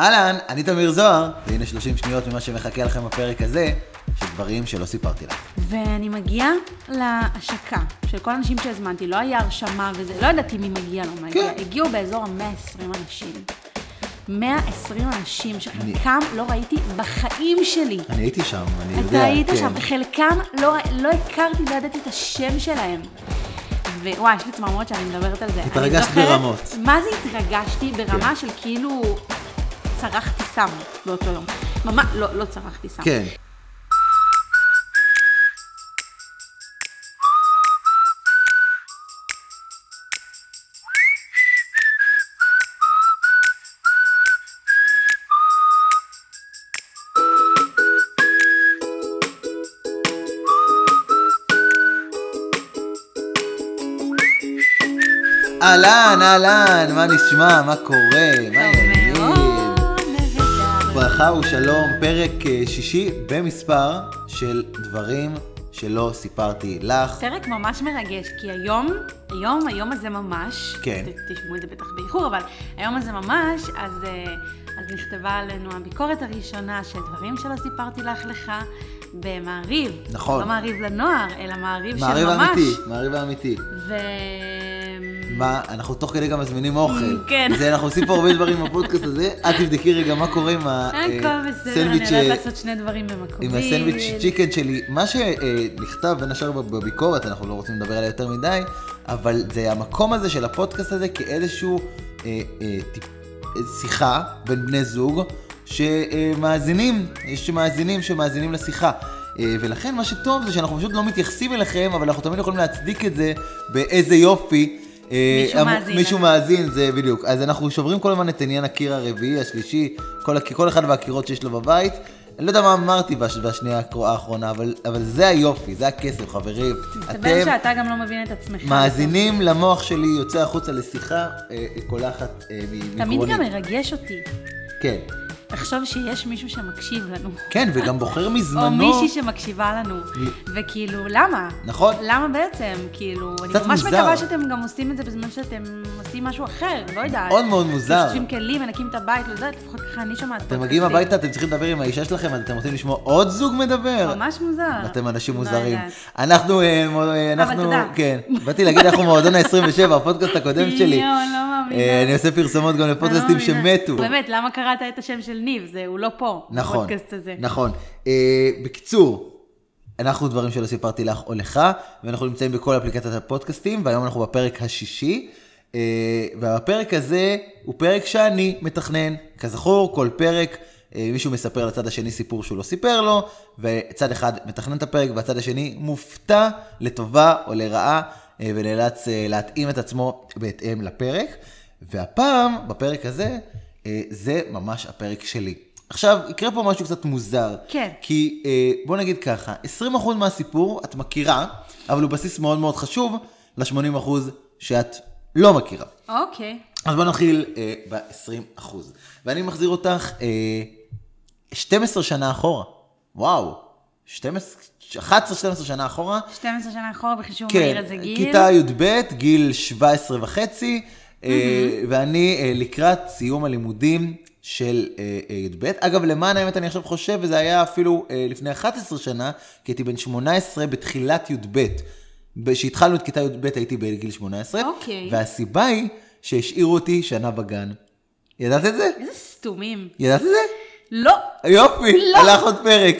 אהלן, אני תמיר זוהר, והנה 30 שניות ממה שמחכה לכם בפרק הזה, של דברים שלא סיפרתי לך. ואני מגיעה להשקה של כל האנשים שהזמנתי, לא היה הרשמה וזה, לא ידעתי מי מגיע, לא מגיע. כן. הגיעו באזור ה-120 אנשים. 120 אנשים שחלקם לא ראיתי בחיים שלי. אני הייתי שם, אני יודע. אתה היית כן. שם, חלקם לא, לא הכרתי, לא ידעתי את השם שלהם. ווואי, יש לי צמרמורת שאני מדברת על זה. אני התרגשת זוכרת- ברמות. מה זה התרגשתי? ברמה כן. של כאילו צרחתי סם באותו יום. ממש, לא, לא צרחתי סם. כן. אהלן, אהלן, מה נשמע? מה קורה? מה העניינים? ברכה ושלום, פרק אה, שישי במספר של דברים שלא סיפרתי לך. פרק ממש מרגש, כי היום, היום, היום הזה ממש, כן. ת- תשמעו את זה בטח באיחור, אבל היום הזה ממש, אז, אה, אז נכתבה עלינו הביקורת הראשונה של דברים שלא סיפרתי לך לך במעריב. נכון. לא מעריב לנוער, אלא מעריב, מעריב של ממש. אמיתי, מעריב אמיתי. ו... מה, אנחנו תוך כדי גם מזמינים אוכל. כן. זה, אנחנו עושים פה הרבה דברים בפודקאסט הזה. את תבדקי רגע מה קורה עם הכל בסדר, אני הסנדוויץ' יודעת אה, לעשות שני דברים במקביל. עם הסנדוויץ' צ'יקן שלי. מה שנכתב בין השאר בביקורת, אנחנו לא רוצים לדבר עליה יותר מדי, אבל זה המקום הזה של הפודקאסט הזה כאיזשהו אה, אה, אה, שיחה בין בני זוג שמאזינים, יש מאזינים שמאזינים לשיחה. אה, ולכן מה שטוב זה שאנחנו פשוט לא מתייחסים אליכם, אבל אנחנו תמיד יכולים להצדיק את זה באיזה יופי. אה, מישהו מאזין מישהו לנו. מאזין, זה בדיוק. אז אנחנו שוברים כל הזמן את עניין הקיר הרביעי, השלישי, כל, כל אחד והקירות שיש לו בבית. אני לא יודע מה אמרתי בש, בשנייה האחרונה, אבל, אבל זה היופי, זה הכסף, חברים. מסתבר שאתה גם לא מבין את עצמך. מאזינים למוח שלי, יוצא החוצה לשיחה אה, קולחת אה, מ- תמיד. גם מרגש אותי. כן. לחשוב שיש מישהו שמקשיב לנו. כן, וגם בוחר מזמנו. או מישהי שמקשיבה לנו. וכאילו, למה? נכון. למה בעצם? כאילו, אני ממש מוזר. מקווה שאתם גם עושים את זה בזמן שאתם עושים משהו אחר, לא יודעת. מאוד מאוד מוזר. שוטפים כלים, מנקים את הבית, לא יודעת, לפחות ככה אני שומעת. אתם מגיעים הביתה, אתם צריכים לדבר עם האישה שלכם, אז אתם רוצים לשמוע עוד זוג מדבר? ממש מוזר. אתם אנשים לא מוזרים. אנחנו, אה, אה, אנחנו. כן, באתי להגיד, אנחנו מועדון ה-27, הפודקאסט הקודם שלי. יואו, לא מאמינה. אה, אני עושה פרסומות גם לפודקאסטים לא. שמתו. באמת, למה קראת את השם של ניב? זה, הוא לא פה, נכון, בפודקאסט הזה. נכון. אה, בקיצור, אנחנו דברים שלא סיפרתי לך או לך, ואנחנו נמצאים בכל אפליקציית הפודקאסטים, והיום אנחנו בפרק השישי. אה, והפרק הזה הוא פרק שאני מתכנן. כזכור, כל פרק אה, מישהו מספר לצד השני סיפור שהוא לא סיפר לו, וצד אחד מתכנן את הפרק, והצד השני מופתע לטובה או לרעה, אה, ונאלץ אה, להתאים את עצמו בהתאם לפרק. והפעם, בפרק הזה, זה ממש הפרק שלי. עכשיו, יקרה פה משהו קצת מוזר. כן. כי אה, בוא נגיד ככה, 20% מהסיפור את מכירה, אבל הוא בסיס מאוד מאוד חשוב ל-80% שאת לא מכירה. אוקיי. אז בוא נתחיל אה, ב-20%. ואני מחזיר אותך אה, 12 שנה אחורה. וואו, 12, 11-12 שנה אחורה. 12 שנה אחורה בחישוב כן, מהיר איזה גיל. כיתה י"ב, גיל 17 וחצי, אה, ואני אה, לקראת סיום הלימודים של אה, אה, י"ב. אגב, למען האמת אני עכשיו חושב, וזה היה אפילו אה, לפני 11 שנה, כי הייתי בן 18 בתחילת י"ב. כשהתחלנו את כיתה י"ב הייתי בגיל 18, אוקיי. והסיבה היא שהשאירו אותי שנה בגן. ידעת את זה? איזה סתומים. ידעת את זה? לא, יופי, לא. הלך עוד פרק.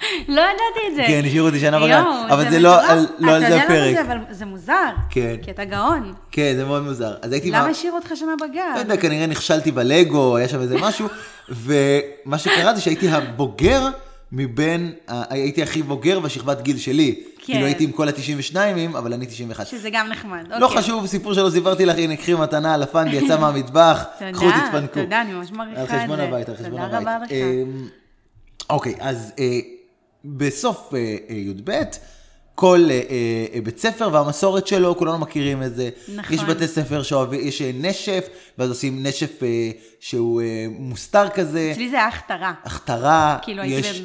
לא ידעתי את זה. כן, השאירו אותי שנה יואו, אבל זה לא. על- לא על זה אתה יודע הפרק. למה זה, אבל זה מוזר. כן. כי אתה גאון. כן, זה מאוד מוזר. אז הייתי... למה מה- השאירו אותך שנה בגן? לא יודע, כנראה נכשלתי בלגו, היה שם איזה משהו, ומה שקרה זה שהייתי הבוגר מבין, הייתי הכי בוגר בשכבת גיל שלי. כן. כאילו הייתי עם כל ה-92, אבל אני 91. שזה גם נחמד. לא אוקיי. חשוב, סיפור שלא סיפרתי לך, הנה, קחי מתנה, לפנדי יצא מהמטבח, תודה, קחו תתפנקו. תודה, אני ממש מעריכה על את זה. חשבון הבית, על חשבון תודה הבית. רבה לך. אמ, אוקיי, אז אה, בסוף אה, אה, י"ב, כל אה, בית ספר והמסורת שלו, כולנו מכירים את זה. נכון. יש בתי ספר שאוהבים, יש נשף, ואז עושים נשף שהוא מוסתר כזה, אצלי זה הכתרה. הכתרה, כאילו יש,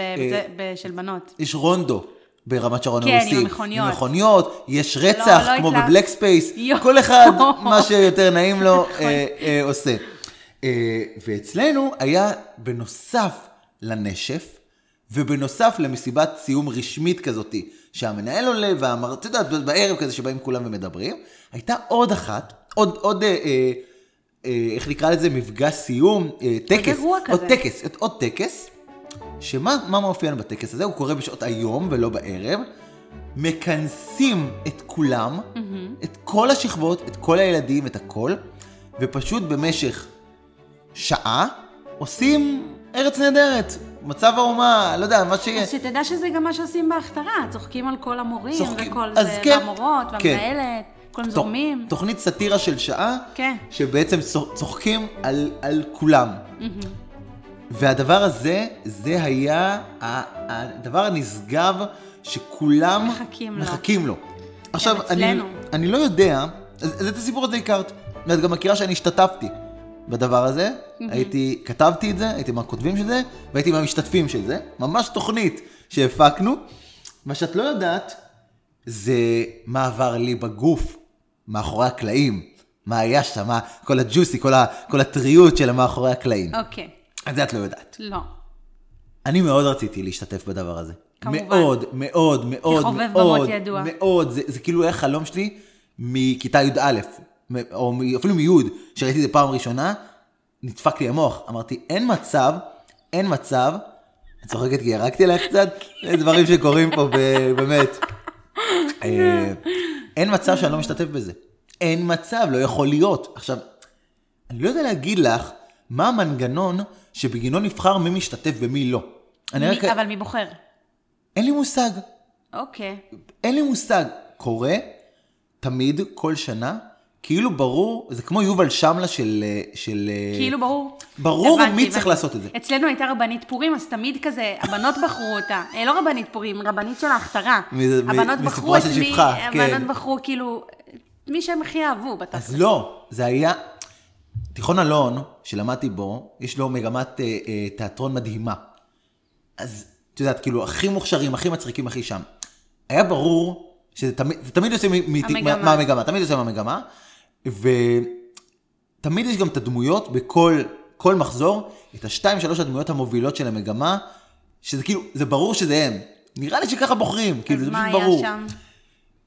של בנות. יש רונדו. ברמת שרון כן, הרוסי. עם המכוניות. עם מכוניות, יש רצח, לא כמו התלהב- ב Black Space, יואו. כל אחד מה שיותר נעים לו נכון. אה, אה, עושה. אה, ואצלנו היה בנוסף לנשף, ובנוסף למסיבת סיום רשמית כזאתי, שהמנהל עולה והמר... אתה יודע, בערב כזה שבאים כולם ומדברים, הייתה עוד אחת, עוד, עוד, אה, אה, אה, איך נקרא לזה, מפגש סיום, אה, טקס, עוד כזה. טקס, עוד טקס, שמה מה מאופיין בטקס הזה? הוא קורה בשעות היום ולא בערב. מכנסים את כולם, את כל השכבות, את כל הילדים, את הכל, ופשוט במשך שעה עושים ארץ נהדרת, מצב האומה, לא יודע, מה שיהיה. אז שתדע שזה גם מה שעושים בהכתרה, צוחקים על כל המורים צוחקים. וכל זה, כן, והמורות, כן. והמנהלת, כולם זורמים. תוכנית סאטירה של שעה, כן. שבעצם צוח- צוחקים על, על כולם. והדבר הזה, זה היה הדבר הנשגב שכולם מחכים לו. מחכים לו. עכשיו, אני. אני לא יודע, אז, אז את הסיפור הזה הכרת. ואת גם מכירה שאני השתתפתי בדבר הזה. הייתי, כתבתי את זה, הייתי מהכותבים של זה, והייתי מהמשתתפים של זה. ממש תוכנית שהפקנו. מה שאת לא יודעת, זה מה עבר לי בגוף, מאחורי הקלעים. מה היה שם, מה, כל הג'וסי, כל, ה, כל הטריות של המאחורי הקלעים. אוקיי, את זה את לא יודעת. לא. אני מאוד רציתי להשתתף בדבר הזה. כמובן. מאוד, מאוד, מאוד, מאוד, במות ידוע. מאוד. זה, זה כאילו היה חלום שלי מכיתה י"א, או אפילו מי', שראיתי את זה פעם ראשונה, נדפק לי המוח. אמרתי, אין מצב, אין מצב, את צוחקת כי ירקתי עליך קצת, זה דברים שקורים פה באמת. אה, אין מצב שאני לא משתתף בזה. אין מצב, לא יכול להיות. עכשיו, אני לא יודע להגיד לך מה המנגנון שבגינו נבחר מי משתתף ומי לא. אני רק... מי- אבל מי בוחר? אין לי מושג. אוקיי. אין לי מושג. קורה תמיד, כל שנה, כאילו ברור, זה כמו יובל שמלה של... אה, של אה, כאילו ברור. ברור הבנתי, מי צריך הבנתי. לעשות את זה. אצלנו הייתה רבנית פורים, אז תמיד כזה, הבנות בחרו אותה. אה, לא רבנית פורים, רבנית של ההכתרה. מ- מ- הבנות בחרו את מי, שפחה, כן. הבנות בחרו כאילו, מי שהם הכי אהבו בתכל'ס. אז לא, זה היה... תיכון אלון, שלמדתי בו, יש לו מגמת אה, אה, תיאטרון מדהימה. אז את יודעת, כאילו, הכי מוכשרים, הכי מצחיקים, הכי שם. היה ברור שזה תמיד, זה תמיד יוצא. מהמגמה, תמיד יוצא מהמגמה, ותמיד יש גם את הדמויות בכל כל מחזור, את השתיים, שלוש הדמויות המובילות של המגמה, שזה כאילו, זה ברור שזה הם. נראה לי שככה בוחרים, כאילו, אז זה מה פשוט היה ברור. שם?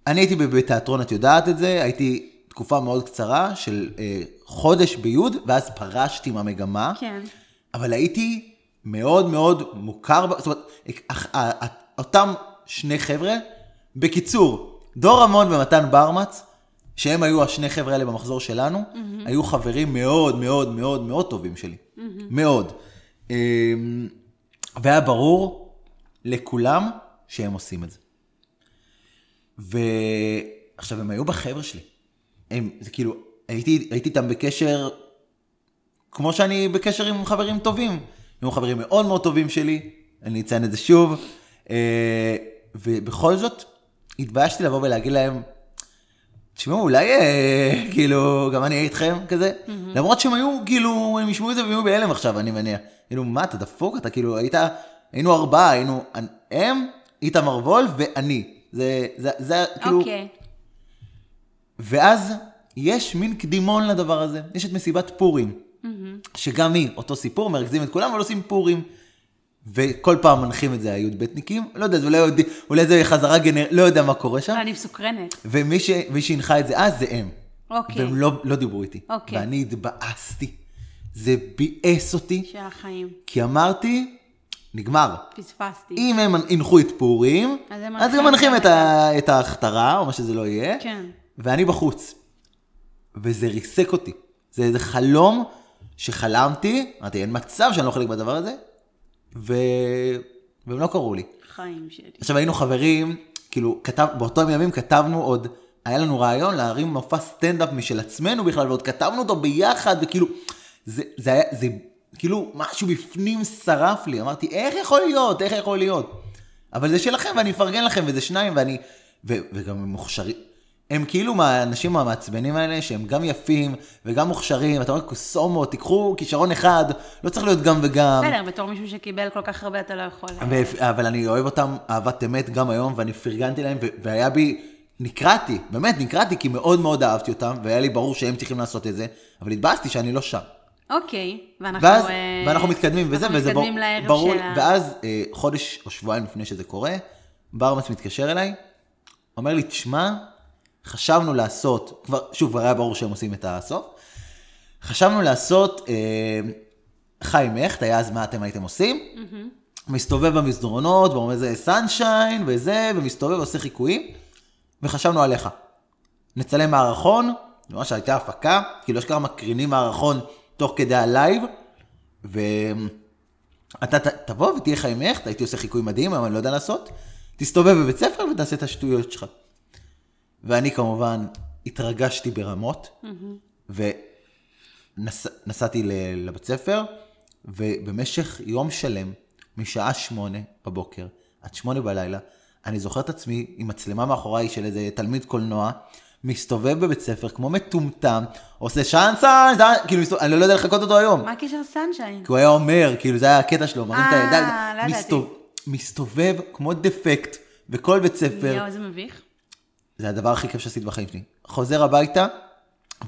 אני הייתי בתיאטרון, את יודעת את זה, הייתי תקופה מאוד קצרה של אה, חודש ביוד, ואז פרשתי מהמגמה. כן. אבל הייתי מאוד מאוד מוכר, זאת אומרת, אותם שני חבר'ה, בקיצור, דור רמון ומתן ברמץ, שהם היו השני חבר'ה האלה במחזור שלנו, היו חברים מאוד מאוד מאוד מאוד טובים שלי. מאוד. אמ, והיה ברור לכולם שהם עושים את זה. ועכשיו, הם היו בחבר'ה שלי. הם, זה כאילו, הייתי, הייתי איתם בקשר כמו שאני בקשר עם חברים טובים. היו חברים מאוד מאוד טובים שלי, אני אציין את זה שוב. אה, ובכל זאת, התביישתי לבוא ולהגיד להם, תשמעו, אולי אה, כאילו, גם אני אהיה איתכם כזה. למרות שהם היו, כאילו, הם ישמעו את זה והם היו בהלם עכשיו, אני מניח. כאילו, מה, אתה דפוק? אתה כאילו, היית, היינו ארבעה, היינו, הם, איתמר וול ואני. זה, זה, זה, כאילו, אוקיי. ואז יש מין קדימון לדבר הזה. יש את מסיבת פורים, שגם היא, אותו סיפור, מרכזים את כולם, אבל עושים פורים. וכל פעם מנחים את זה הי"בניקים, לא יודע, אולי, אולי זה חזרה גנר... לא יודע מה קורה שם. אני מסוקרנת. ומי ש... שהנחה את זה אז זה הם. אוקיי. והם לא, לא דיברו איתי. אוקיי. ואני התבאסתי. זה ביאס אותי, של החיים. כי אמרתי, נגמר. פספסתי. אם הם הנחו את פורים, אז הם אז מנחים הם מנחים גם את, ה... את ההכתרה, או מה שזה לא יהיה. כן. ואני בחוץ. וזה ריסק אותי. זה איזה חלום שחלמתי, אמרתי, אין מצב שאני לא חלק בדבר הזה, ו... והם לא קראו לי. חיים שלי. עכשיו היינו חברים, כאילו, כתב, באותם ימים כתבנו עוד, היה לנו רעיון להרים מופע סטנדאפ משל עצמנו בכלל, ועוד כתבנו אותו ביחד, וכאילו, זה, זה היה, זה כאילו, משהו בפנים שרף לי, אמרתי, איך יכול להיות, איך יכול להיות? אבל זה שלכם, ואני אפרגן לכם, וזה שניים, ואני, ו, וגם הם מוכשרים. הם כאילו מהאנשים המעצבנים האלה, שהם גם יפים וגם מוכשרים, אתה אומר, קוסומו, תיקחו כישרון אחד, לא צריך להיות גם וגם. בסדר, בתור מישהו שקיבל כל כך הרבה, אתה לא יכול... ו- אבל אני אוהב אותם אהבת אמת גם היום, ואני פרגנתי להם, ו- והיה בי, נקרעתי, באמת נקרעתי, כי מאוד מאוד אהבתי אותם, והיה לי ברור שהם צריכים לעשות את זה, אבל התבאסתי שאני לא שם. אוקיי, ואנחנו... ואז, אה, ואנחנו מתקדמים וזה, אנחנו וזה מתקדמים בר- ברור, של. ואז אה, חודש או שבועיים לפני שזה קורה, ברמץ מתקשר אליי, אומר לי, תשמע, חשבנו לעשות, כבר, שוב, כבר היה ברור שהם עושים את הסוף, חשבנו לעשות אה, חי מכט, היה אז מה אתם הייתם עושים, מסתובב במסדרונות, ואומר זה סנשיין וזה, ומסתובב ועושה חיקויים, וחשבנו עליך. נצלם מערכון, ממש הייתה הפקה, כאילו אשכרה מקרינים מערכון תוך כדי ה live, ואתה תבוא ותהיה חי מכט, הייתי עושה חיקוי מדהים, אבל אני לא יודע לעשות, תסתובב בבית ספר ותעשה את השטויות שלך. ואני כמובן התרגשתי ברמות, ונסעתי לבית ספר, ובמשך יום שלם, משעה שמונה בבוקר עד שמונה בלילה, אני זוכר את עצמי עם מצלמה מאחוריי של איזה תלמיד קולנוע, מסתובב בבית ספר כמו מטומטם, עושה שאנסן, כאילו, מסתובב- אני לא יודע לחקות אותו היום. מה הקשר סנשיין? כי הוא היה אומר, כאילו זה היה הקטע שלו, מרים את אה, הידיים, לא ידעתי. מסתוב- מסתובב כמו דפקט בכל בית ספר. יואו, איזה מביך. זה הדבר הכי כיף שעשיתי בחיים שלי. חוזר הביתה,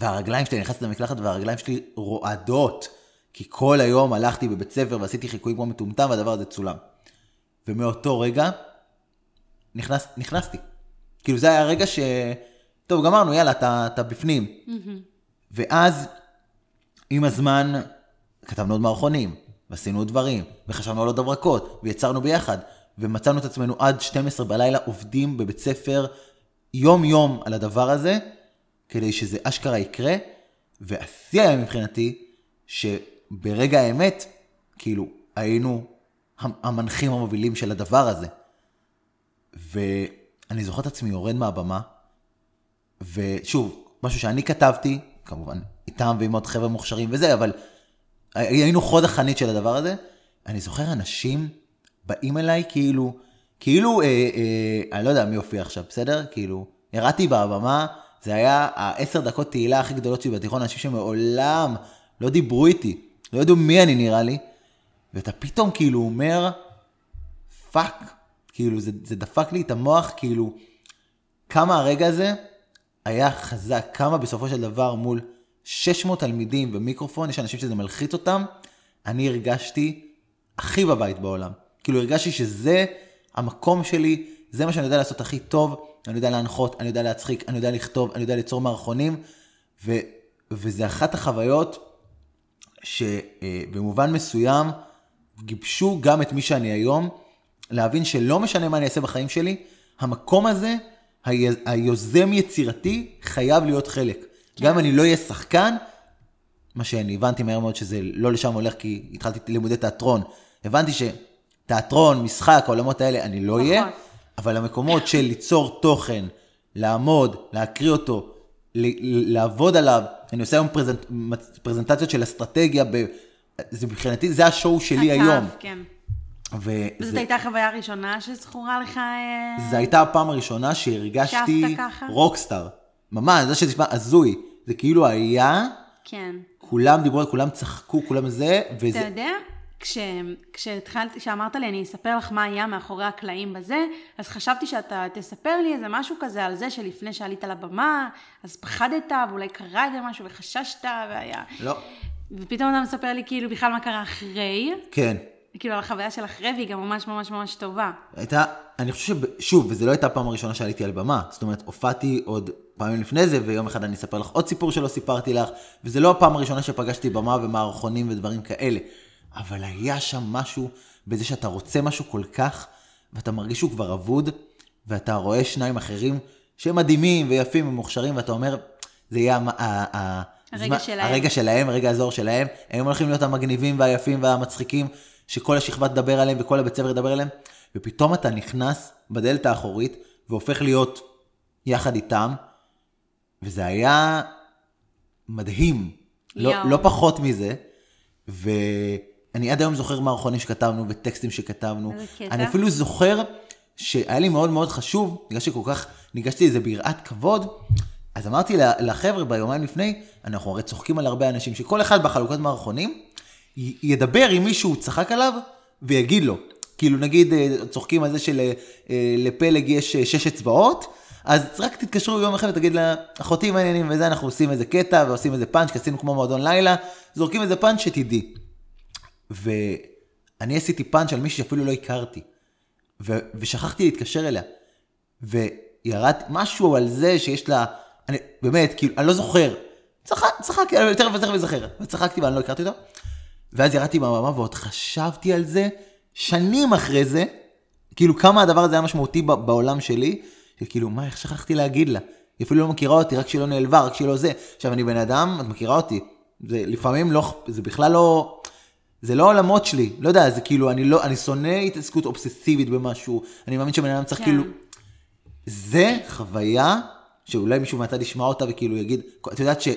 והרגליים שלי, נכנסתי למקלחת והרגליים שלי רועדות, כי כל היום הלכתי בבית ספר ועשיתי חיקויים כמו מטומטם והדבר הזה צולם. ומאותו רגע, נכנס, נכנסתי. כאילו זה היה הרגע ש... טוב, גמרנו, יאללה, אתה, אתה בפנים. ואז, עם הזמן, כתבנו עוד מערכונים, ועשינו עוד דברים, וחשבנו על עוד הברקות, ויצרנו ביחד, ומצאנו את עצמנו עד 12 בלילה עובדים בבית ספר יום-יום על הדבר הזה, כדי שזה אשכרה יקרה, והשיא היה מבחינתי, שברגע האמת, כאילו, היינו המ- המנחים המובילים של הדבר הזה. ואני זוכר את עצמי יורד מהבמה, ושוב, משהו שאני כתבתי, כמובן, איתם ועם עוד חבר'ה מוכשרים וזה, אבל היינו חוד החנית של הדבר הזה. אני זוכר אנשים באים אליי כאילו, כאילו, אה, אה, אני לא יודע מי הופיע עכשיו, בסדר? כאילו, ירדתי בבמה, זה היה העשר דקות תהילה הכי גדולות שלי בתיכון, אנשים שמעולם לא דיברו איתי, לא ידעו מי אני נראה לי, ואתה פתאום כאילו אומר, fuck, כאילו זה, זה דפק לי את המוח, כאילו, כמה הרגע הזה היה חזק, כמה בסופו של דבר מול 600 תלמידים ומיקרופון, יש אנשים שזה מלחיץ אותם, אני הרגשתי הכי בבית בעולם. כאילו הרגשתי שזה המקום שלי, זה מה שאני יודע לעשות הכי טוב, אני יודע להנחות, אני יודע להצחיק, אני יודע לכתוב, אני יודע ליצור מערכונים, ו, וזה אחת החוויות שבמובן מסוים גיבשו גם את מי שאני היום, להבין שלא משנה מה אני אעשה בחיים שלי, המקום הזה, היוזם יצירתי, חייב להיות חלק. כן. גם אם אני לא אהיה שחקן, מה שאני הבנתי מהר מאוד שזה לא לשם הולך, כי התחלתי לימודי תיאטרון. הבנתי שתיאטרון, משחק, העולמות האלה, אני לא אהיה, נכון. אבל המקומות של ליצור תוכן, לעמוד, להקריא אותו, לעבוד עליו, אני עושה היום פרזנט, פרזנטציות של אסטרטגיה, ב, זה מבחינתי, זה השואו שלי היום. כן. וזה וזאת הייתה חוויה ראשונה שזכורה לך... אה, זו הייתה הפעם הראשונה שהרגשתי? רוקסטאר. ממש, זה שנשמע הזוי. זה כאילו היה, כן. כולם דיברו, כולם צחקו, כולם זה, אתה וזה... יודע, כש, כשהתחלתי, כשאמרת לי, אני אספר לך מה היה מאחורי הקלעים בזה, אז חשבתי שאתה תספר לי איזה משהו כזה על זה שלפני שעלית לבמה, אז פחדת, ואולי קרה איזה משהו, וחששת, והיה... לא. ופתאום אתה מספר לי כאילו בכלל מה קרה אחרי, כן. כאילו על החוויה של אחרי, והיא גם ממש ממש ממש טובה. הייתה, אני חושב ששוב, וזו לא הייתה הפעם הראשונה שעליתי על במה. זאת אומרת, הופעתי עוד פעמים לפני זה, ויום אחד אני אספר לך עוד סיפור שלא סיפרתי לך, וזה לא הפעם הראשונה שפגשתי במה ומערכונים ודברים כאלה. אבל היה שם משהו בזה שאתה רוצה משהו כל כך, ואתה מרגיש שהוא כבר אבוד, ואתה רואה שניים אחרים שהם מדהימים ויפים ומוכשרים, ואתה אומר, זה יהיה ה- ה- הרגע הזמן- שלהם. הרגע שלהם, הרגע הזוהר שלהם, הם הולכים להיות המגניבים והיפים והמצחיקים, שכל השכבה תדבר עליהם וכל הבית ספר ידבר עליהם, ופתאום אתה נכנס בדלת האחורית והופך להיות יחד איתם, וזה היה מדהים, לא. לא פחות מזה, ואני עד היום זוכר מערכונים שכתבנו וטקסטים שכתבנו. אני אפילו זוכר שהיה לי מאוד מאוד חשוב, בגלל שכל כך ניגשתי לזה ביראת כבוד, אז אמרתי לחבר'ה ביומיים לפני, אנחנו הרי צוחקים על הרבה אנשים, שכל אחד בחלוקת מערכונים י- ידבר עם מישהו צחק עליו ויגיד לו. כאילו נגיד אה, צוחקים על זה שלפלג יש אה, שש אצבעות, אז רק תתקשרו יום אחד ותגיד לה, אחותי מעניינים וזה, אנחנו עושים איזה קטע ועושים איזה פאנץ', כי עשינו כמו מועדון לילה, זורקים איזה פאנץ' שתדעי. ואני עשיתי פאנץ' על מישהי שאפילו לא הכרתי, ו... ושכחתי להתקשר אליה. וירדתי משהו על זה שיש לה, אני, באמת, כאילו, אני לא זוכר. צחק, צחקתי, אני יותר ותכף אזכר. וצחקתי ואני לא הכרתי אותו. ואז ירדתי מהבמה ועוד חשבתי על זה שנים אחרי זה, כאילו כמה הדבר הזה היה משמעותי בעולם שלי, שכאילו, מה, איך שכחתי להגיד לה? היא אפילו לא מכירה אותי, רק שהיא לא נעלבה, רק שהיא לא זה. עכשיו, אני בן אדם, את מכירה אותי. זה לפעמים לא, זה בכלל לא, זה לא העולמות שלי. לא יודע, זה כאילו, אני לא, אני שונא התעסקות אובססיבית במשהו. אני מאמין שבן אדם צריך כן. כאילו, זה חוויה שאולי מישהו מהצד ישמע אותה וכאילו יגיד, את יודעת ש...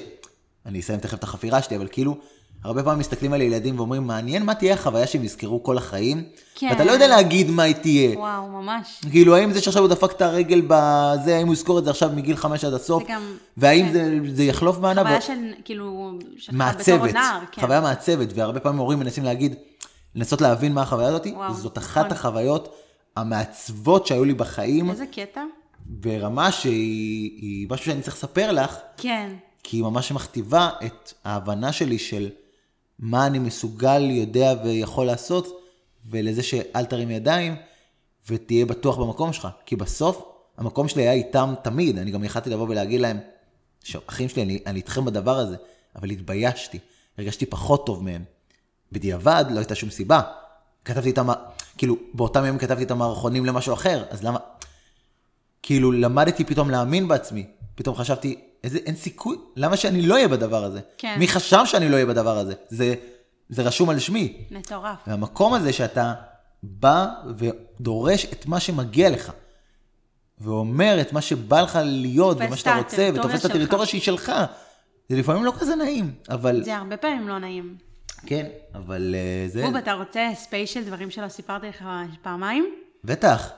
אני אסיים תכף את החפירה שלי, אבל כאילו, הרבה פעמים מסתכלים על ילדים ואומרים, מעניין מה תהיה החוויה שהם יזכרו כל החיים, כן. ואתה לא יודע להגיד מה היא תהיה. וואו, ממש. כאילו, האם זה שעכשיו הוא דפק את הרגל בזה, האם הוא יזכור את זה עכשיו מגיל חמש עד הסוף, זה גם- והאם כן. זה, זה יחלוף מענה? חוויה של, כאילו, שלך בתור מעצבת, נער, כן. חוויה מעצבת, והרבה פעמים הורים מנסים להגיד, לנסות להבין מה החוויה הזאת, וואו, זאת נכון. אחת החוויות המעצבות שהיו לי בחיים, איזה קטע? ברמה שהיא היא משהו שאני צריך לספר לך, כן. כי היא ממש מכתיבה את ההבנה שלי של מה אני מסוגל, יודע ויכול לעשות, ולזה שאל תרים ידיים ותהיה בטוח במקום שלך. כי בסוף, המקום שלי היה איתם תמיד, אני גם יכלתי לבוא ולהגיד להם, אחים שלי, אני, אני איתכם בדבר הזה, אבל התביישתי, הרגשתי פחות טוב מהם. בדיעבד, לא הייתה שום סיבה. כתבתי איתם, כאילו, באותם ימים כתבתי את המערכונים למשהו אחר, אז למה... כאילו, למדתי פתאום להאמין בעצמי. פתאום חשבתי, איזה, אין סיכוי, למה שאני לא אהיה בדבר הזה? כן. מי חשב שאני לא אהיה בדבר הזה? זה, זה רשום על שמי. מטורף. והמקום הזה שאתה בא ודורש את מה שמגיע לך, ואומר את מה שבא לך להיות, ומה את שאתה רוצה, ותופס את. הטריטוריה שהיא שלך, זה לפעמים לא כזה נעים, אבל... זה הרבה פעמים לא נעים. כן, אבל אה, זה... בוב, אתה רוצה ספיישל דברים שלא סיפרתי לך פעמיים? בטח,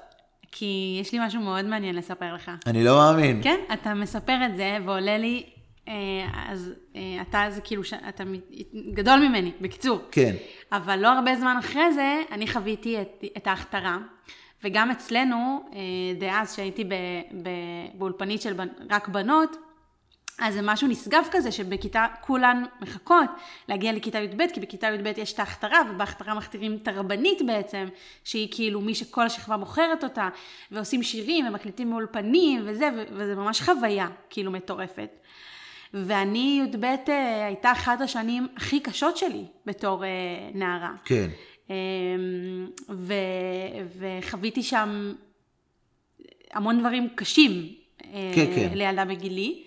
כי יש לי משהו מאוד מעניין לספר לך. אני לא מאמין. כן, אתה מספר את זה, ועולה לי, אה, אז אה, אתה זה כאילו, ש- אתה גדול ממני, בקיצור. כן. אבל לא הרבה זמן אחרי זה, אני חוויתי את, את ההכתרה. וגם אצלנו, אה, דאז שהייתי באולפנית של בנ, רק בנות, אז זה משהו נשגב כזה, שבכיתה כולן מחכות להגיע לכיתה י"ב, כי בכיתה י"ב יש את ההכתרה, ובהכתרה מכתירים את הרבנית בעצם, שהיא כאילו מי שכל השכבה בוחרת אותה, ועושים שירים ומקליטים באולפנים וזה, וזה ממש חוויה, כאילו מטורפת. ואני י"ב אה, הייתה אחת השנים הכי קשות שלי בתור אה, נערה. כן. אמ, ו, וחוויתי שם המון דברים קשים אה, כן, כן. לילדה בגילי,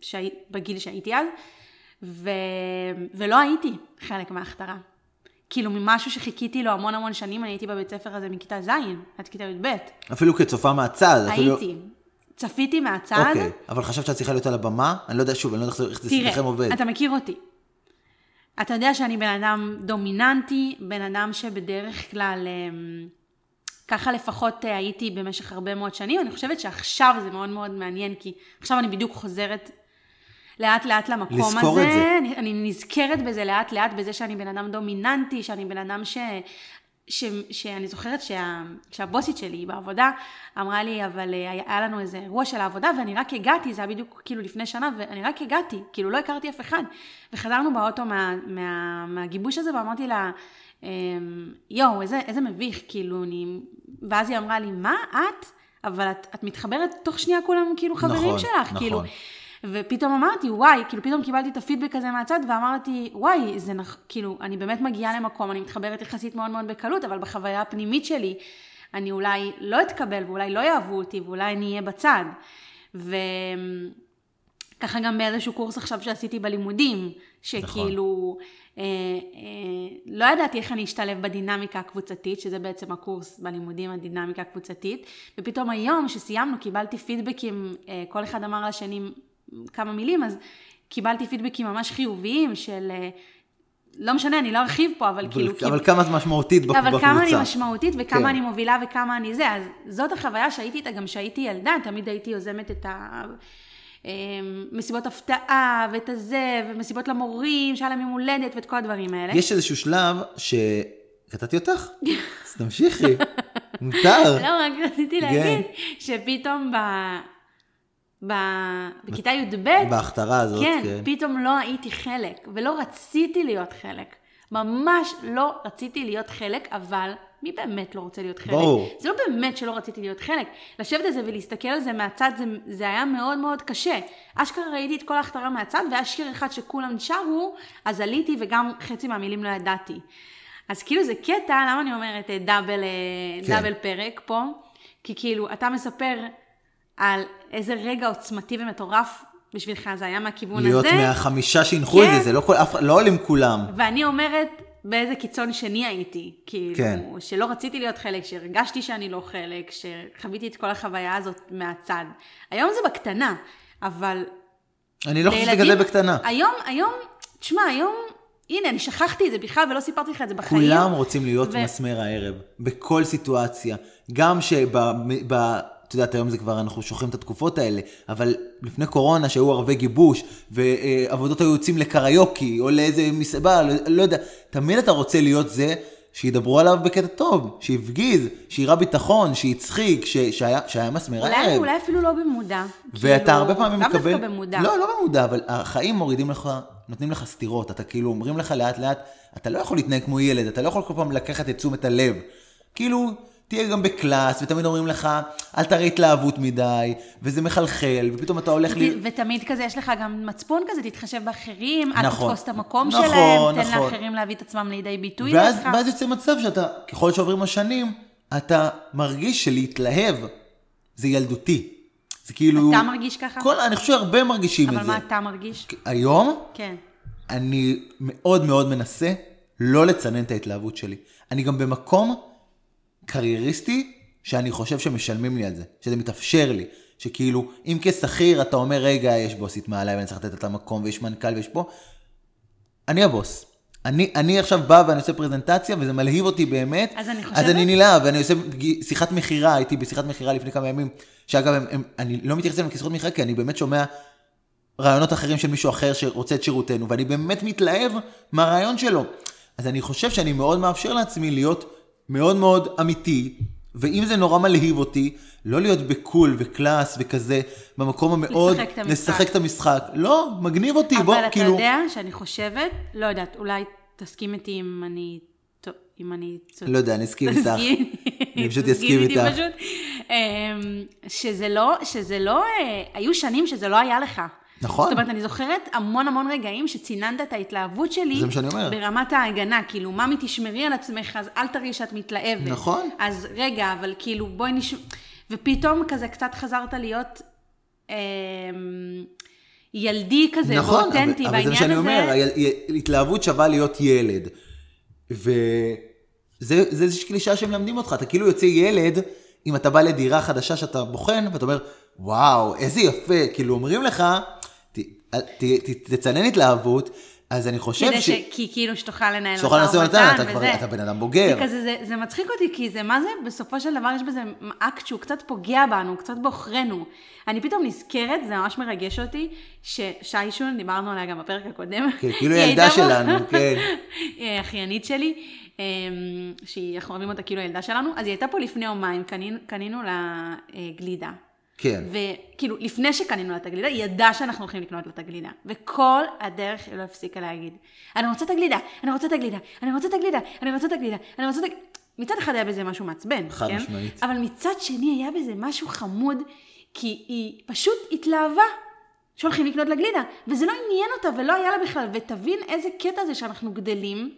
שהי, בגיל שהייתי אז, ו, ולא הייתי חלק מההכתרה. כאילו ממשהו שחיכיתי לו המון המון שנים, אני הייתי בבית ספר הזה מכיתה ז' עד כיתה י"ב. אפילו כצופה מהצד. אפילו... הייתי. צפיתי מהצד. אוקיי, אבל חשבת שאת צריכה להיות על הבמה? אני לא יודע, שוב, אני לא יודע איך זה תראה, אצלכם עובד. אתה מכיר אותי. אתה יודע שאני בן אדם דומיננטי, בן אדם שבדרך כלל, אמ, ככה לפחות אה, הייתי במשך הרבה מאוד שנים. אני חושבת שעכשיו זה מאוד מאוד מעניין, כי עכשיו אני בדיוק חוזרת לאט לאט למקום לזכור הזה. את זה. אני, אני נזכרת בזה לאט לאט, בזה שאני בן אדם דומיננטי, שאני בן אדם ש... ש, שאני זוכרת שה, שהבוסית שלי בעבודה אמרה לי, אבל אה, היה לנו איזה אירוע של העבודה ואני רק הגעתי, זה היה בדיוק כאילו לפני שנה, ואני רק הגעתי, כאילו לא הכרתי אף אחד. וחזרנו באוטו מה, מה, מהגיבוש הזה ואמרתי לה, אמ, יואו, איזה, איזה מביך, כאילו, אני... ואז היא אמרה לי, מה, את? אבל את, את מתחברת תוך שנייה כולם כאילו חברים נכון, שלך, נכון. כאילו. ופתאום אמרתי, וואי, כאילו פתאום קיבלתי את הפידבק הזה מהצד, ואמרתי, וואי, זה נכ... כאילו, אני באמת מגיעה למקום, אני מתחברת יחסית מאוד מאוד בקלות, אבל בחוויה הפנימית שלי, אני אולי לא אתקבל, ואולי לא יאהבו אותי, ואולי אני אהיה בצד. וככה גם באיזשהו קורס עכשיו שעשיתי בלימודים, שכאילו, אה, אה, לא ידעתי איך אני אשתלב בדינמיקה הקבוצתית, שזה בעצם הקורס בלימודים, הדינמיקה הקבוצתית, ופתאום היום שסיימנו קיבלתי פידבקים, אה, כל אחד אמר לשני כמה מילים, אז קיבלתי פידבקים ממש חיוביים של, אה, לא משנה, אני לא ארחיב פה, אבל כאילו... אבל כמה את משמעותית בקבוצה. אבל כמה אני משמעותית וכמה כן. אני מובילה וכמה אני זה, אז זאת החוויה שהייתי איתה גם כשהייתי ילדה, תמיד הייתי יוזמת את ה... אמ, מסיבות הפתעה ואת הזה, ומסיבות למורים, שהיה להם יום הולדת ואת כל הדברים האלה. יש איזשהו שלב שקטעתי אותך? אז תמשיכי, מותר. לא, רק רציתי כן. להגיד שפתאום ב... בכיתה י"ב, בהכתרה הזאת, כן, כן. פתאום לא הייתי חלק, ולא רציתי להיות חלק. ממש לא רציתי להיות חלק, אבל מי באמת לא רוצה להיות חלק? ברור. זה לא באמת שלא רציתי להיות חלק. לשבת על זה ולהסתכל על זה מהצד, זה, זה היה מאוד מאוד קשה. אשכרה ראיתי את כל ההכתרה מהצד, והיה שיר אחד שכולם שרו, אז עליתי וגם חצי מהמילים לא ידעתי. אז כאילו זה קטע, למה אני אומרת אה, דאבל, אה, כן. דאבל פרק פה? כי כאילו, אתה מספר על איזה רגע עוצמתי ומטורף בשבילך זה היה מהכיוון להיות הזה. מהחמישה שהנחו את כן. זה, זה לא כל- אף- לא עולים כולם. ואני אומרת באיזה קיצון שני הייתי. כאילו, כן. שלא רציתי להיות חלק, שהרגשתי שאני לא חלק, שחוויתי את כל החוויה הזאת מהצד. היום זה בקטנה, אבל... אני לא חושב שזה בקטנה. היום, היום, תשמע, היום, הנה, אני שכחתי את זה בכלל ולא סיפרתי לך את זה בחיים. כולם רוצים להיות ו- מסמר הערב, בכל סיטואציה. גם שב... ב- את יודעת, היום זה כבר, אנחנו שוכרים את התקופות האלה, אבל לפני קורונה, שהיו ערבי גיבוש, ועבודות היו יוצאים לקריוקי, או לאיזה מסעדה, לא, לא יודע, תמיד אתה רוצה להיות זה שידברו עליו בקטע טוב, שיפגיז, שיראה ביטחון, שיצחיק, ש- שהיה, שהיה מסמר אולי, הערב. אולי אפילו לא במודע. ואתה כאילו, הרבה פעמים מקבל... דווקא במודע. לא, לא במודע, אבל החיים מורידים לך, נותנים לך סטירות. אתה כאילו אומרים לך לאט לאט, אתה לא יכול להתנהג כמו ילד, אתה לא יכול כל פעם לקחת את תשומת הלב. כאילו, תהיה גם בקלאס, ותמיד אומרים לך, אל תראה התלהבות מדי, וזה מחלחל, ופתאום אתה הולך לי... ות- ותמיד כזה יש לך גם מצפון כזה, תתחשב באחרים, אל נכון. תתפוס את המקום נכון, שלהם, תן נכון. לאחרים להביא את עצמם לידי ביטוי. ואז, לך. ואז יוצא מצב שאתה, ככל שעוברים השנים, אתה מרגיש שלהתלהב זה ילדותי. זה כאילו... אתה מרגיש ככה? כל, אני חושב שהרבה מרגישים את אבל זה. מה אתה מרגיש? היום, כן. אני מאוד מאוד מנסה לא לצנן את ההתלהבות שלי. אני גם במקום קרייריסטי, שאני חושב שמשלמים לי על זה, שזה מתאפשר לי. שכאילו, אם כשכיר אתה אומר, רגע, יש בוסית מעליי ואני צריך לתת את המקום, ויש מנכ"ל ויש פה, אני הבוס. אני, אני עכשיו בא ואני עושה פרזנטציה, וזה מלהיב אותי באמת. אז אני חושבת- אז אני נלהב, ואני עושה שיחת מכירה, הייתי בשיחת מכירה לפני כמה ימים, שאגב, הם, הם, אני לא מתייחס אליהם כשיחות מכירה, כי אני באמת שומע רעיונות אחרים של מישהו אחר שרוצה את שירותנו, ואני באמת מתלהב מהרעיון שלו. אז אני חושב שאני מאוד מאפשר לעצמי להיות מאוד מאוד אמיתי, ואם זה נורא מלהיב אותי, לא להיות בקול וקלאס וכזה, במקום המאוד... לשחק את המשחק. לשחק את המשחק. לא, מגניב אותי, בוא, אבל אתה כאילו... יודע שאני חושבת, לא יודעת, אולי תסכים איתי אם אני... אם אני... לא יודע, אני אסכים איתך. אני פשוט אסכים איתך. אמ, שזה לא, שזה לא, אה, היו שנים שזה לא היה לך. נכון. זאת אומרת, אני זוכרת המון המון רגעים שציננת את ההתלהבות שלי. זה מה שאני אומר. ברמת ההגנה, כאילו, ממי תשמרי על עצמך, אז אל תראי שאת מתלהבת. נכון. אז רגע, אבל כאילו, בואי נש... ופתאום כזה קצת חזרת להיות אמ, ילדי כזה, נכון, ואותנטי אבל, אבל זה מה בעניין שאני הזה. אומר, ה- ה- התלהבות שווה להיות ילד. וזה זה איזושהי קלישאה שמלמדים אותך, אתה כאילו יוצא ילד, אם אתה בא לדירה חדשה שאתה בוחן, ואתה אומר, וואו, איזה יפה, כאילו אומרים לך, תצנן התלהבות, אז אני חושב ש... ש... כי כאילו שתוכל לנהל משא ומתן, ומתן אתה כבר. אתה בן אדם בוגר. זה כזה, זה, זה מצחיק אותי, כי זה, מה זה, בסופו של דבר יש בזה אקט שהוא קצת פוגע בנו, קצת בעוכרינו. אני פתאום נזכרת, זה ממש מרגש אותי, ששי שון, דיברנו עליה גם בפרק הקודם. כן, כאילו ילדה שלנו, כן. היא אחיינית שלי, אמ, שאנחנו אוהבים אותה כאילו הילדה שלנו, אז היא הייתה פה לפני יומיים, קנינו, קנינו לה אה, גלידה. כן. וכאילו, לפני שקנינו לה את הגלידה, היא ידעה שאנחנו הולכים לקנות לה את הגלידה. וכל הדרך היא לא הפסיקה להגיד, אני רוצה את הגלידה, אני רוצה את הגלידה, אני רוצה את הגלידה, אני רוצה את הגלידה, אני רוצה את הגלידה. מצד אחד היה בזה משהו מעצבן, חד כן? משמעית. אבל מצד שני היה בזה משהו חמוד, כי היא פשוט התלהבה שהולכים לקנות לה גלידה, וזה לא עניין אותה ולא היה לה בכלל, ותבין איזה קטע זה שאנחנו גדלים.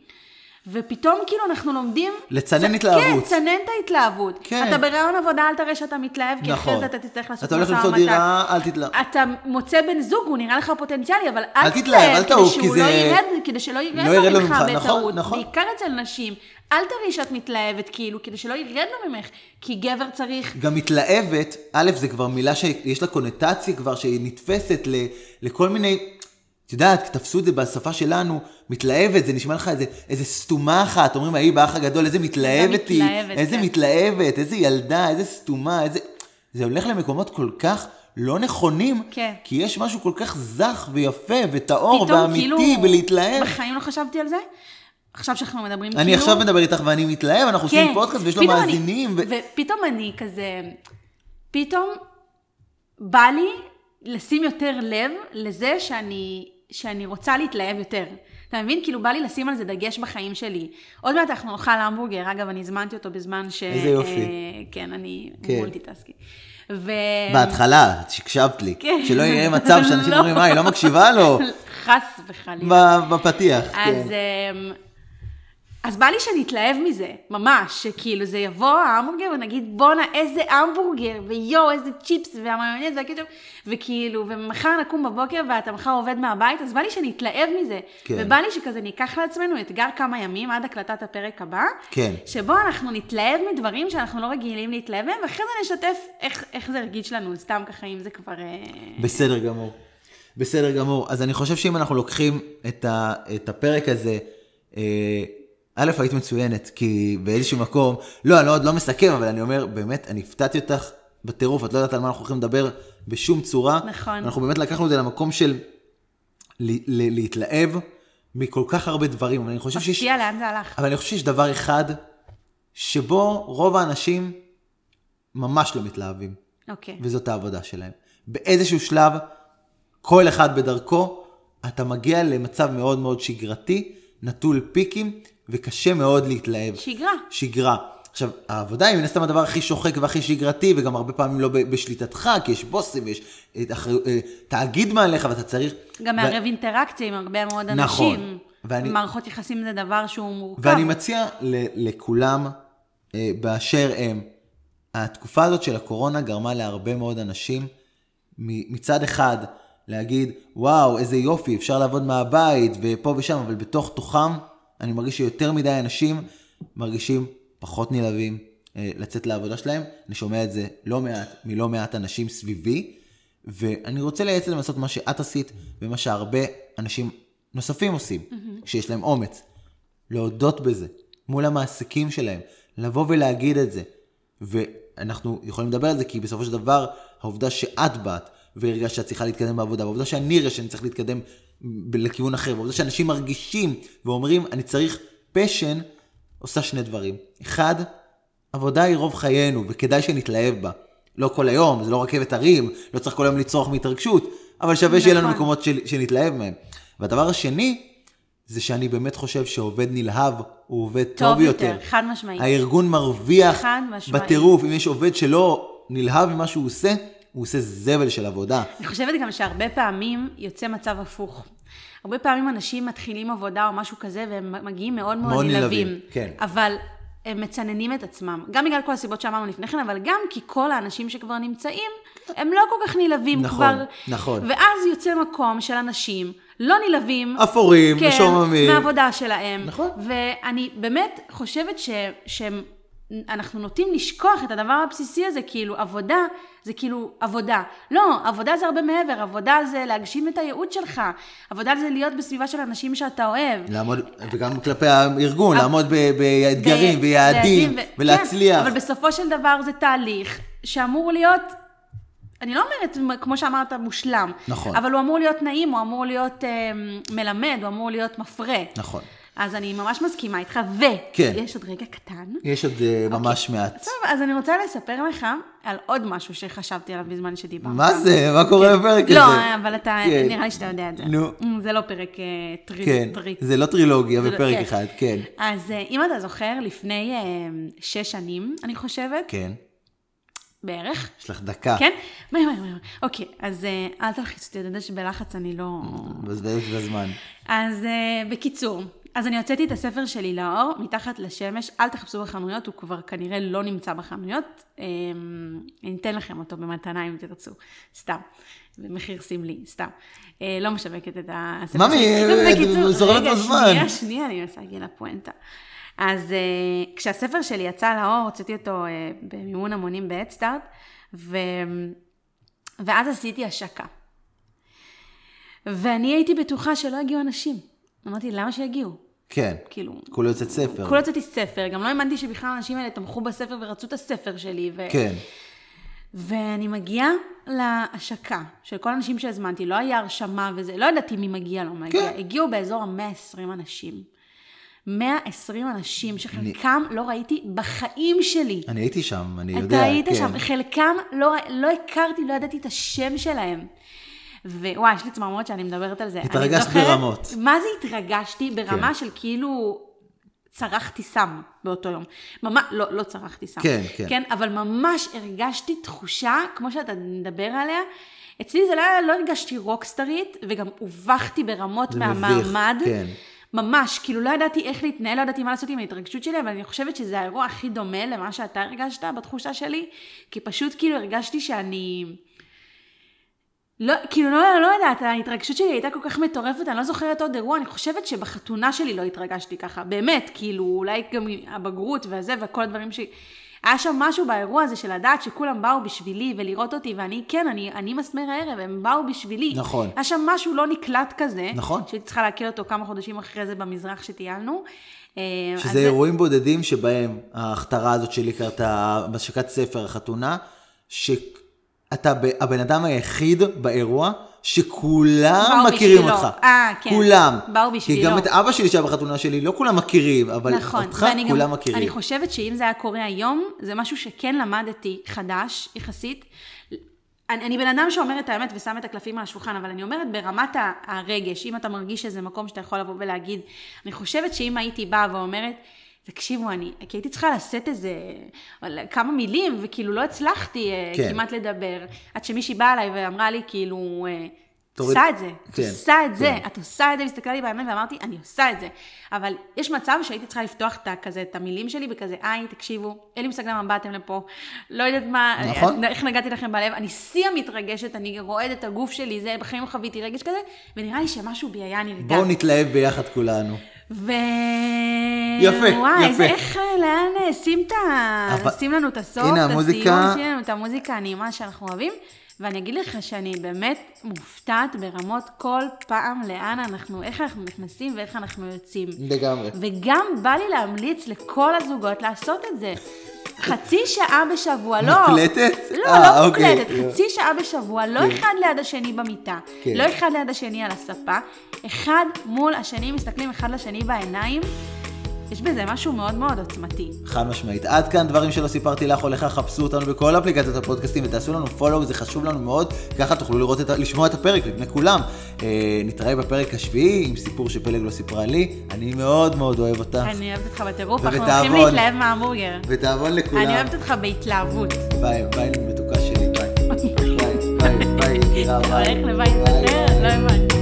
ופתאום כאילו אנחנו לומדים... לצנן צ- התלהבות. כן, צנן את ההתלהבות. כן. אתה ברעיון עבודה, אל תראה שאתה מתלהב, כי אחרי נכון. זה אתה תצטרך לעשות אתה הולך משא למצוא ומתן. דירה, אל תתלהב. אתה מוצא בן זוג, הוא נראה לך פוטנציאלי, אבל אל אל תתלהב, אל תעוף, כי שהוא זה- לא ירד, כדי שלא ירד לא ירד ממך ממך, נכון, בטעות. נכון. בעיקר אצל נשים. אל תראי שאת מתלהבת, כאילו, כדי שלא ירד לו ממך, כי גבר צריך... גם מתלהבת, א', זה כבר מילה שיש לה קונוטציה כבר, שהיא נתפסת ל, לכל מיני, את יודעת, תפסו את זה בשפה שלנו, מתלהבת, זה נשמע לך איזה, איזה סתומה אחת, אומרים, ההיא באח הגדול, איזה מתלהבת היא, מתלהבת, איזה כן. מתלהבת, איזה ילדה, איזה סתומה, איזה... זה הולך למקומות כל כך לא נכונים, כן. כי יש משהו כל כך זך ויפה וטהור ואמיתי כאילו... בלהתלהב. בחיים לא חשבתי על זה. עכשיו שאנחנו מדברים כאילו... אני עכשיו מדבר איתך ואני מתלהב, אנחנו עושים כן. פודקאסט ויש לו פתאום אני- מאזינים. ו... ופתאום אני כזה, פתאום בא לי לשים יותר לב לזה שאני, שאני רוצה להתלהב יותר. אתה מבין? כאילו בא לי לשים על זה דגש בחיים שלי. עוד מעט אנחנו נאכל המבורגר, אגב, אני הזמנתי אותו בזמן ש... איזה יופי. אה, כן, אני כן. multitasking. ו... בהתחלה, את הקשבת לי. כן. שלא יהיה מצב שאנשים לא. אומרים, מה, היא לא מקשיבה לו? חס וחלילה. בפתיח, אז, כן. אמ, אז בא לי שנתלהב מזה, ממש, שכאילו זה יבוא ההמבורגר ונגיד בואנה איזה המבורגר, ויואו איזה צ'יפס והמיונז והקטשופ, וכאילו, ומחר נקום בבוקר ואתה מחר עובד מהבית, אז בא לי שנתלהב מזה. כן. ובא לי שכזה ניקח לעצמנו אתגר כמה ימים עד הקלטת הפרק הבא, כן. שבו אנחנו נתלהב מדברים שאנחנו לא רגילים להתלהב מהם, ואחרי זה נשתף איך, איך זה הרגיש לנו, סתם ככה אם זה כבר... אה, בסדר גמור. בסדר גמור. אז אני חושב שאם אנחנו לוקחים את, ה, את הפרק הזה, אה, א', היית מצוינת, כי באיזשהו מקום, לא, אני עוד לא מסכם, אבל אני אומר, באמת, אני הפתעתי אותך בטירוף, את לא יודעת על מה אנחנו הולכים לדבר בשום צורה. נכון. אנחנו באמת לקחנו את זה למקום של ל, ל, להתלהב מכל כך הרבה דברים, אבל אני חושב שיש... מפתיע לאן זה הלך. אבל אני חושב שיש דבר אחד שבו רוב האנשים ממש לא מתלהבים. אוקיי. וזאת העבודה שלהם. באיזשהו שלב, כל אחד בדרכו, אתה מגיע למצב מאוד מאוד שגרתי, נטול פיקים, וקשה מאוד להתלהב. שגרה. שגרה. עכשיו, העבודה היא מן הסתם הדבר הכי שוחק והכי שגרתי, וגם הרבה פעמים לא בשליטתך, כי יש בוסים ויש אה, אחרי- אה, תאגיד מעליך ואתה צריך... גם ו- מערב אינטראקציה עם הרבה מאוד אנשים. נכון. ואני- מערכות יחסים זה דבר שהוא מורכב. ואני מציע ל- לכולם, אה, באשר הם, התקופה הזאת של הקורונה גרמה להרבה מאוד אנשים, מ- מצד אחד, להגיד, וואו, איזה יופי, אפשר לעבוד מהבית, ופה ושם, אבל בתוך תוכם, אני מרגיש שיותר מדי אנשים מרגישים פחות נלהבים אה, לצאת לעבודה שלהם. אני שומע את זה לא מעט, מלא מעט אנשים סביבי, ואני רוצה בעצם לעשות מה שאת עשית, ומה שהרבה אנשים נוספים עושים, שיש להם אומץ. להודות בזה, מול המעסיקים שלהם, לבוא ולהגיד את זה. ואנחנו יכולים לדבר על זה כי בסופו של דבר, העובדה שאת באת והרגשת שאת צריכה להתקדם בעבודה, והעובדה שאני הרגשתי שאני צריך להתקדם לכיוון אחר, והעובדה שאנשים מרגישים ואומרים, אני צריך פשן, עושה שני דברים. אחד, עבודה היא רוב חיינו, וכדאי שנתלהב בה. לא כל היום, זה לא רכבת הרים, לא צריך כל היום לצרוח מהתרגשות, אבל שווה שיהיה לנו נכון. מקומות של, שנתלהב מהם. והדבר השני, זה שאני באמת חושב שעובד נלהב הוא עובד טוב, טוב יותר, יותר. חד משמעית. הארגון מרוויח. בטירוף. אם יש עובד שלא נלהב ממה שהוא עושה, הוא עושה זבל של עבודה. אני חושבת גם שהרבה פעמים יוצא מצב הפוך. הרבה פעמים אנשים מתחילים עבודה או משהו כזה, והם מגיעים מאוד מאוד, מאוד נלהבים. נלהבים, כן. אבל הם מצננים את עצמם. גם בגלל כל הסיבות שאמרנו לפני כן, אבל גם כי כל האנשים שכבר נמצאים, הם לא כל כך נלהבים נכון, כבר. נכון. ואז יוצא מקום של אנשים לא נלהבים. אפורים, כן, משועממים. מהעבודה שלהם. נכון. ואני באמת חושבת ש... שאנחנו נוטים לשכוח את הדבר הבסיסי הזה, כאילו עבודה זה כאילו עבודה. לא, עבודה זה הרבה מעבר, עבודה זה להגשים את הייעוד שלך, עבודה זה להיות בסביבה של אנשים שאתה אוהב. לעמוד, וגם כלפי הארגון, לעמוד ב- באתגרים ו- ולהצליח. כן, אבל בסופו של דבר זה תהליך שאמור להיות, אני לא אומרת, כמו שאמרת, מושלם. נכון. אבל הוא אמור להיות נעים, הוא אמור להיות אה, מלמד, הוא אמור להיות מפרה. נכון. אז אני ממש מסכימה איתך, כן. ויש עוד רגע קטן. יש עוד אה, ממש מעט. טוב, אז אני רוצה לספר לך על עוד משהו שחשבתי עליו בזמן שדיברת. מה זה? מה קורה בפרק הזה? לא, אבל אתה, כן. נראה לי שאתה יודע את זה. נו. זה לא פרק אה, טרי, כן, טרי. זה לא טרילוגיה זה לא- בפרק כן. אחד, כן. אז אה, אם אתה זוכר, לפני שש שנים, אני חושבת, כן. בערך. יש לך דקה. כן? מהר, מהר, מהר. אוקיי, אז אל תלחיץ אותי, אתה יודע שבלחץ אני לא... מבזבז את הזמן. אז בקיצור, אז אני הוצאתי את הספר שלי לאור, מתחת לשמש, אל תחפשו בחנויות, הוא כבר כנראה לא נמצא בחנויות. אה, אני אתן לכם אותו במתנה אם תרצו, סתם. במחיר סמלי, סתם. אה, לא משווקת את הספר ממי, שלי. אה, בקיצור, זורמת רגע, בזמן. שנייה, שנייה, אני מנסה להגיע לפואנטה. אז אה, כשהספר שלי יצא לאור, הוצאתי אותו אה, במימון המונים בהדסטארט, ו... ואז עשיתי השקה. ואני הייתי בטוחה שלא יגיעו אנשים. אמרתי, למה שיגיעו? כן. כאילו, כולו יוצאת ספר. כולה יצאתי ספר, גם לא האמנתי שבכלל האנשים האלה תמכו בספר ורצו את הספר שלי. ו... כן. ואני מגיעה להשקה של כל האנשים שהזמנתי, לא היה הרשמה וזה, לא ידעתי מי מגיע, לא מגיע. כן. הגיעו באזור ה-120 אנשים. 120 אנשים שחלקם לא ראיתי בחיים שלי. אני הייתי שם, אני יודע. אתה היית כן. שם, חלקם לא, לא הכרתי, לא ידעתי את השם שלהם. ווואי, יש לי צמרמורת שאני מדברת על זה. התרגשת זוכרת- ברמות. מה זה התרגשתי? ברמה כן. של כאילו... צרחתי סם באותו יום. ממש, לא, לא צרחתי סם. כן, כן. כן, אבל ממש הרגשתי תחושה, כמו שאתה מדבר עליה, אצלי זה לא היה, לא הרגשתי רוקסטרית, וגם הובכתי ברמות זה מביך, מהמעמד. כן. ממש, כאילו לא ידעתי איך להתנהל, לא ידעתי מה לעשות עם ההתרגשות שלי, אבל אני חושבת שזה האירוע הכי דומה למה שאתה הרגשת בתחושה שלי, כי פשוט כאילו הרגשתי שאני... לא, כאילו, לא, לא יודעת, ההתרגשות שלי הייתה כל כך מטורפת, אני לא זוכרת עוד אירוע, אני חושבת שבחתונה שלי לא התרגשתי ככה, באמת, כאילו, אולי גם הבגרות והזה וכל הדברים ש... היה שם משהו באירוע הזה של לדעת שכולם באו בשבילי ולראות אותי, ואני, כן, אני, אני מסמר הערב, הם באו בשבילי. נכון. היה שם משהו לא נקלט כזה. נכון. שהייתי צריכה להכיר אותו כמה חודשים אחרי זה במזרח שטיילנו. אה, אז שזה זה- אירועים בודדים שבהם ההכתרה הזאת שלי קרתה, בהשקת ספר, החתונה, שאתה ב- הבן אדם היחיד באירוע שכולם מכירים בשבילו. אותך. אה, כן. כולם. באו בשבילו. כי גם את אבא שלי שהיה בחתונה שלי, לא כולם מכירים, אבל נכון, אותך כולם גם, מכירים. אני חושבת שאם זה היה קורה היום, זה משהו שכן למדתי חדש, יחסית. אני, אני בן אדם שאומר את האמת ושם את הקלפים על השולחן, אבל אני אומרת ברמת הרגש, אם אתה מרגיש שזה מקום שאתה יכול לבוא ולהגיד, אני חושבת שאם הייתי באה ואומרת, תקשיבו, אני, כי הייתי צריכה לשאת איזה, כמה מילים, וכאילו לא הצלחתי אה, כן. כמעט לדבר, עד שמישהי באה אליי ואמרה לי, כאילו, אה, תוריד- עושה את זה, את כן, עושה את זה, כן. את עושה את זה, הסתכלה לי בעיניים ואמרתי, אני עושה את זה. אבל יש מצב שהייתי צריכה לפתוח את, כזה, את המילים שלי בכזה, היי, תקשיבו, אין לי מושג למה באתם לפה, לא יודעת מה, נכון. איך נגעתי לכם בלב, אני שיא המתרגשת, אני רועדת את הגוף שלי, זה, בחיים חוויתי רגש כזה, ונראה לי שמשהו בי היה נרגע. בואו נתלהב ביחד כולנו. ו... יפה, וואי, יפה. איזה, איך, לאן, שים את ה... אבל- שים לנו את הסוף, הנה, את המוזיקה. הסיום, שים לנו את המוזיקה הנעימה שאנחנו אוהבים. ואני אגיד לך שאני באמת מופתעת ברמות כל פעם לאן אנחנו, איך אנחנו נכנסים ואיך אנחנו יוצאים. לגמרי. וגם בא לי להמליץ לכל הזוגות לעשות את זה. חצי שעה בשבוע, לא... מוקלטת? לא, אה, לא אוקיי. מוקלטת, חצי שעה בשבוע, לא כן. אחד ליד השני במיטה, כן. לא אחד ליד השני על הספה, אחד מול השני, מסתכלים אחד לשני בעיניים, יש בזה משהו מאוד מאוד עוצמתי. חד משמעית. עד כאן דברים שלא סיפרתי לך או לך, חפשו אותנו בכל אפליקציות הפודקאסטים ותעשו לנו follow, זה חשוב לנו מאוד, ככה תוכלו לראות את, לשמוע את הפרק לפני כולם. אה, נתראה בפרק השביעי עם סיפור שפלג לא סיפרה לי, אני מאוד מאוד אוהב אותך. אני אוהבת אותך בטירוף, אנחנו. הולכים להתלהב מההמבורגר. ותיאבון לכולם. אני אוהבת אותך בהתלהבות. ביי, ביי מתוקה שלי, ביי. ביי, ביי, ביי, יקירה, ביי. הולך לבית אחר? לא הבנתי.